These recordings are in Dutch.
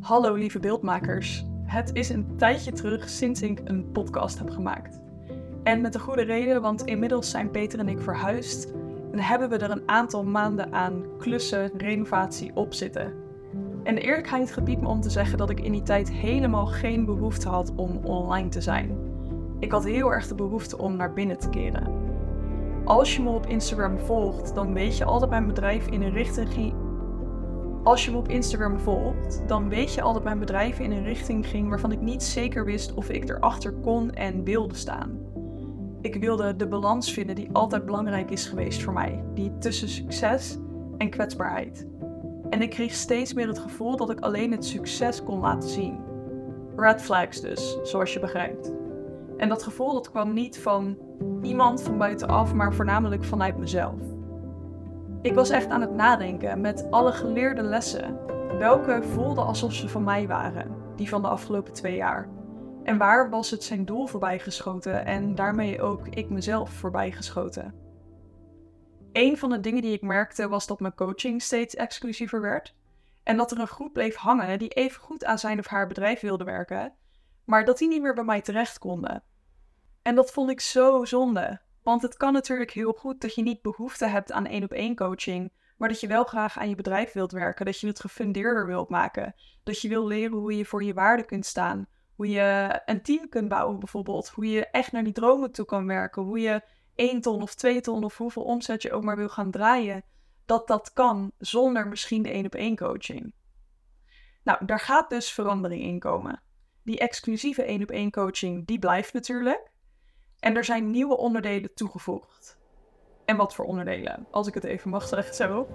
Hallo lieve beeldmakers. Het is een tijdje terug sinds ik een podcast heb gemaakt. En met een goede reden, want inmiddels zijn Peter en ik verhuisd en hebben we er een aantal maanden aan klussen, renovatie op zitten. En de eerlijkheid gebiedt me om te zeggen dat ik in die tijd helemaal geen behoefte had om online te zijn. Ik had heel erg de behoefte om naar binnen te keren. Als je me op Instagram volgt, dan weet je altijd mijn bedrijf in een richting als je me op Instagram volgt, dan weet je al dat mijn bedrijf in een richting ging waarvan ik niet zeker wist of ik erachter kon en wilde staan. Ik wilde de balans vinden die altijd belangrijk is geweest voor mij, die tussen succes en kwetsbaarheid. En ik kreeg steeds meer het gevoel dat ik alleen het succes kon laten zien. Red flags dus, zoals je begrijpt. En dat gevoel dat kwam niet van iemand van buitenaf, maar voornamelijk vanuit mezelf. Ik was echt aan het nadenken met alle geleerde lessen. Welke voelden alsof ze van mij waren, die van de afgelopen twee jaar? En waar was het zijn doel voorbijgeschoten en daarmee ook ik mezelf voorbijgeschoten? Een van de dingen die ik merkte was dat mijn coaching steeds exclusiever werd. En dat er een groep bleef hangen die even goed aan zijn of haar bedrijf wilde werken, maar dat die niet meer bij mij terecht konden. En dat vond ik zo zonde, want het kan natuurlijk heel goed dat je niet behoefte hebt aan één op één coaching, maar dat je wel graag aan je bedrijf wilt werken, dat je het gefundeerder wilt maken, dat je wil leren hoe je voor je waarde kunt staan, hoe je een team kunt bouwen bijvoorbeeld, hoe je echt naar die dromen toe kan werken, hoe je één ton of twee ton of hoeveel omzet je ook maar wil gaan draaien, dat dat kan zonder misschien de één op één coaching. Nou, daar gaat dus verandering in komen. Die exclusieve één op één coaching, die blijft natuurlijk. En er zijn nieuwe onderdelen toegevoegd. En wat voor onderdelen, als ik het even mag zeggen zo.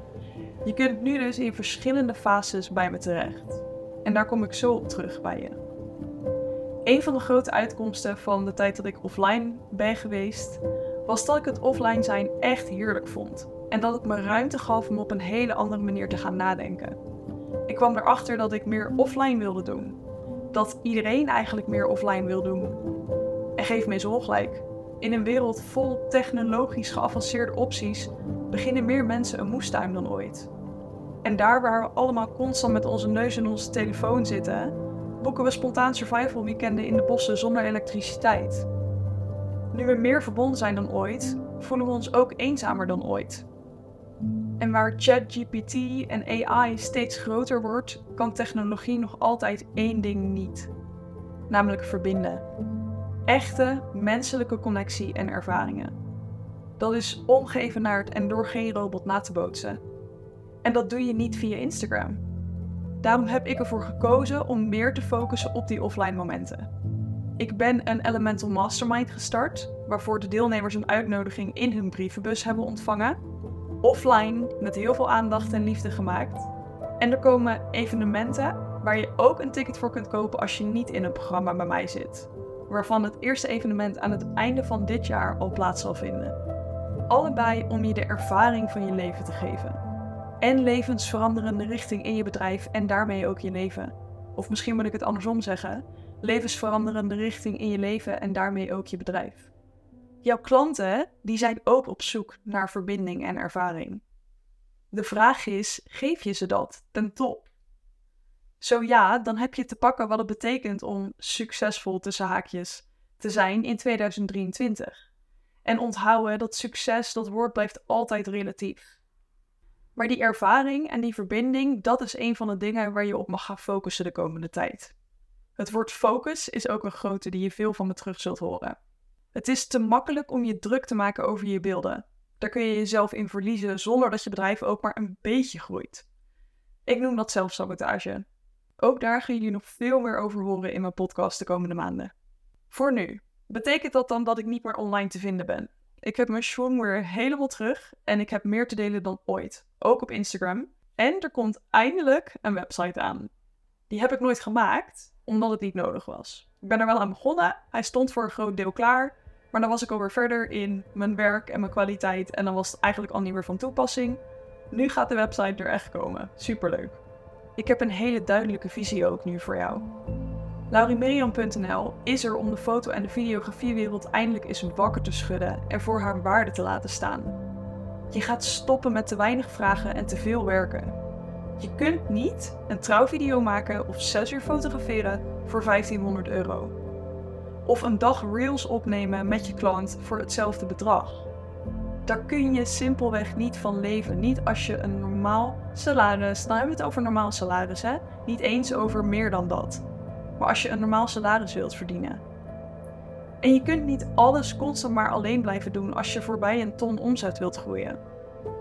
Je kunt nu dus in verschillende fases bij me terecht. En daar kom ik zo op terug bij je. Een van de grote uitkomsten van de tijd dat ik offline ben geweest, was dat ik het offline zijn echt heerlijk vond. En dat het me ruimte gaf om op een hele andere manier te gaan nadenken. Ik kwam erachter dat ik meer offline wilde doen. Dat iedereen eigenlijk meer offline wil doen. Geef me eens ongelijk. In een wereld vol technologisch geavanceerde opties beginnen meer mensen een moestuin dan ooit. En daar waar we allemaal constant met onze neus in onze telefoon zitten, boeken we spontaan survival weekenden in de bossen zonder elektriciteit. Nu we meer verbonden zijn dan ooit, voelen we ons ook eenzamer dan ooit. En waar ChatGPT en AI steeds groter wordt, kan technologie nog altijd één ding niet: namelijk verbinden echte menselijke connectie en ervaringen. Dat is ongeëvenaard en door geen robot na te bootsen. En dat doe je niet via Instagram. Daarom heb ik ervoor gekozen om meer te focussen op die offline momenten. Ik ben een Elemental Mastermind gestart, waarvoor de deelnemers een uitnodiging in hun brievenbus hebben ontvangen. Offline, met heel veel aandacht en liefde gemaakt. En er komen evenementen waar je ook een ticket voor kunt kopen als je niet in een programma bij mij zit waarvan het eerste evenement aan het einde van dit jaar al plaats zal vinden. Allebei om je de ervaring van je leven te geven. En levensveranderende richting in je bedrijf en daarmee ook je leven. Of misschien moet ik het andersom zeggen: levensveranderende richting in je leven en daarmee ook je bedrijf. Jouw klanten die zijn ook op zoek naar verbinding en ervaring. De vraag is: geef je ze dat ten top? Zo ja, dan heb je te pakken wat het betekent om succesvol tussen haakjes te zijn in 2023. En onthouden dat succes, dat woord blijft altijd relatief. Maar die ervaring en die verbinding, dat is een van de dingen waar je op mag gaan focussen de komende tijd. Het woord focus is ook een grote die je veel van me terug zult horen. Het is te makkelijk om je druk te maken over je beelden. Daar kun je jezelf in verliezen zonder dat je bedrijf ook maar een beetje groeit. Ik noem dat zelfsabotage. Ook daar gaan jullie nog veel meer over horen in mijn podcast de komende maanden. Voor nu, betekent dat dan dat ik niet meer online te vinden ben? Ik heb mijn schwung weer helemaal terug en ik heb meer te delen dan ooit, ook op Instagram. En er komt eindelijk een website aan. Die heb ik nooit gemaakt, omdat het niet nodig was. Ik ben er wel aan begonnen, hij stond voor een groot deel klaar, maar dan was ik alweer verder in mijn werk en mijn kwaliteit en dan was het eigenlijk al niet meer van toepassing. Nu gaat de website er echt komen. Superleuk. Ik heb een hele duidelijke visie ook nu voor jou. LaurieMiriam.nl is er om de foto- en de videografiewereld eindelijk eens wakker te schudden en voor haar waarde te laten staan. Je gaat stoppen met te weinig vragen en te veel werken. Je kunt niet een trouwvideo maken of 6 uur fotograferen voor 1500 euro. Of een dag reels opnemen met je klant voor hetzelfde bedrag. Daar kun je simpelweg niet van leven. Niet als je een normaal salaris, dan hebben we het over normaal salaris hè, niet eens over meer dan dat. Maar als je een normaal salaris wilt verdienen. En je kunt niet alles constant maar alleen blijven doen als je voorbij een ton omzet wilt groeien.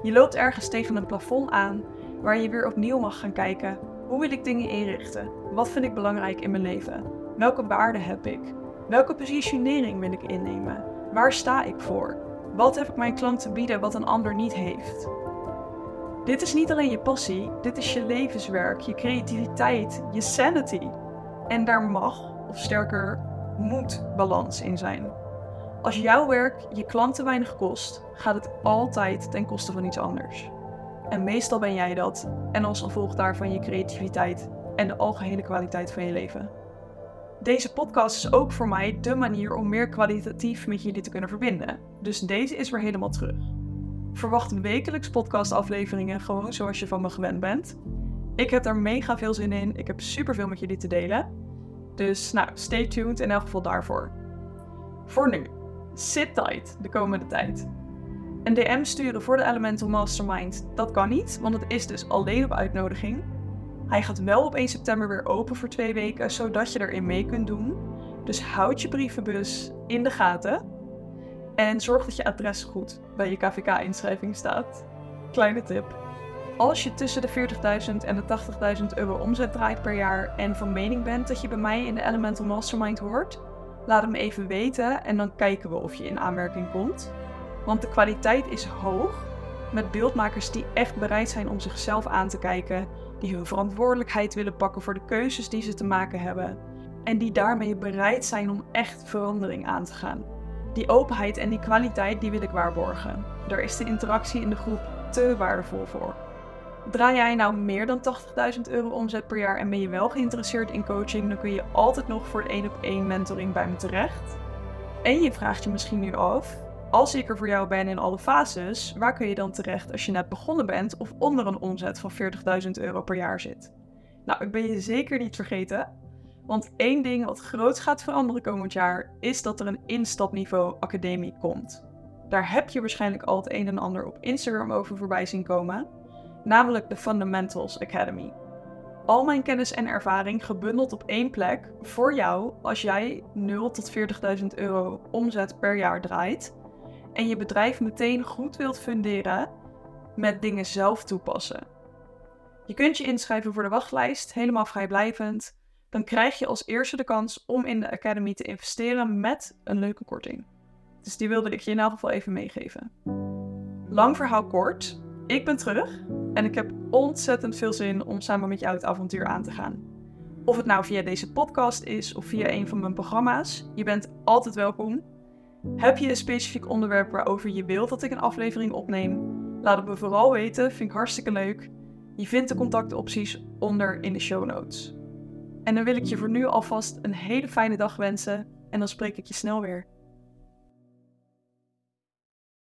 Je loopt ergens tegen een plafond aan waar je weer opnieuw mag gaan kijken. Hoe wil ik dingen inrichten? Wat vind ik belangrijk in mijn leven? Welke waarden heb ik? Welke positionering wil ik innemen? Waar sta ik voor? Wat heb ik mijn klant te bieden wat een ander niet heeft? Dit is niet alleen je passie, dit is je levenswerk, je creativiteit, je sanity. En daar mag, of sterker, moet balans in zijn. Als jouw werk je klanten weinig kost, gaat het altijd ten koste van iets anders. En meestal ben jij dat, en als gevolg daarvan je creativiteit en de algehele kwaliteit van je leven. Deze podcast is ook voor mij de manier om meer kwalitatief met jullie te kunnen verbinden. Dus deze is weer helemaal terug. Verwacht wekelijks podcastafleveringen gewoon zoals je van me gewend bent. Ik heb daar mega veel zin in. Ik heb super veel met jullie te delen. Dus nou, stay tuned in elk geval daarvoor. Voor nu, sit tight de komende tijd. Een DM sturen voor de Elemental Mastermind, dat kan niet, want het is dus alleen op uitnodiging. Hij gaat wel op 1 september weer open voor twee weken, zodat je erin mee kunt doen. Dus houd je brievenbus in de gaten. En zorg dat je adres goed bij je KVK-inschrijving staat. Kleine tip. Als je tussen de 40.000 en de 80.000 euro omzet draait per jaar en van mening bent dat je bij mij in de Elemental Mastermind hoort, laat het me even weten en dan kijken we of je in aanmerking komt. Want de kwaliteit is hoog met beeldmakers die echt bereid zijn om zichzelf aan te kijken, die hun verantwoordelijkheid willen pakken voor de keuzes die ze te maken hebben en die daarmee bereid zijn om echt verandering aan te gaan. Die openheid en die kwaliteit die wil ik waarborgen. Daar is de interactie in de groep te waardevol voor. Draai jij nou meer dan 80.000 euro omzet per jaar en ben je wel geïnteresseerd in coaching, dan kun je altijd nog voor de 1 op 1 mentoring bij me terecht. En je vraagt je misschien nu af, als ik er voor jou ben in alle fases, waar kun je dan terecht als je net begonnen bent of onder een omzet van 40.000 euro per jaar zit? Nou, ik ben je zeker niet vergeten. Want één ding wat groot gaat veranderen komend jaar is dat er een instapniveau academie komt. Daar heb je waarschijnlijk al het een en ander op Instagram over voorbij zien komen, namelijk de Fundamentals Academy. Al mijn kennis en ervaring gebundeld op één plek voor jou als jij 0 tot 40.000 euro omzet per jaar draait en je bedrijf meteen goed wilt funderen met dingen zelf toepassen. Je kunt je inschrijven voor de wachtlijst, helemaal vrijblijvend. Dan krijg je als eerste de kans om in de Academy te investeren met een leuke korting. Dus die wilde ik je in elk geval even meegeven. Lang verhaal kort, ik ben terug en ik heb ontzettend veel zin om samen met jou het avontuur aan te gaan. Of het nou via deze podcast is of via een van mijn programma's, je bent altijd welkom. Heb je een specifiek onderwerp waarover je wilt dat ik een aflevering opneem? Laat het me vooral weten, vind ik hartstikke leuk. Je vindt de contactopties onder in de show notes. En dan wil ik je voor nu alvast een hele fijne dag wensen en dan spreek ik je snel weer.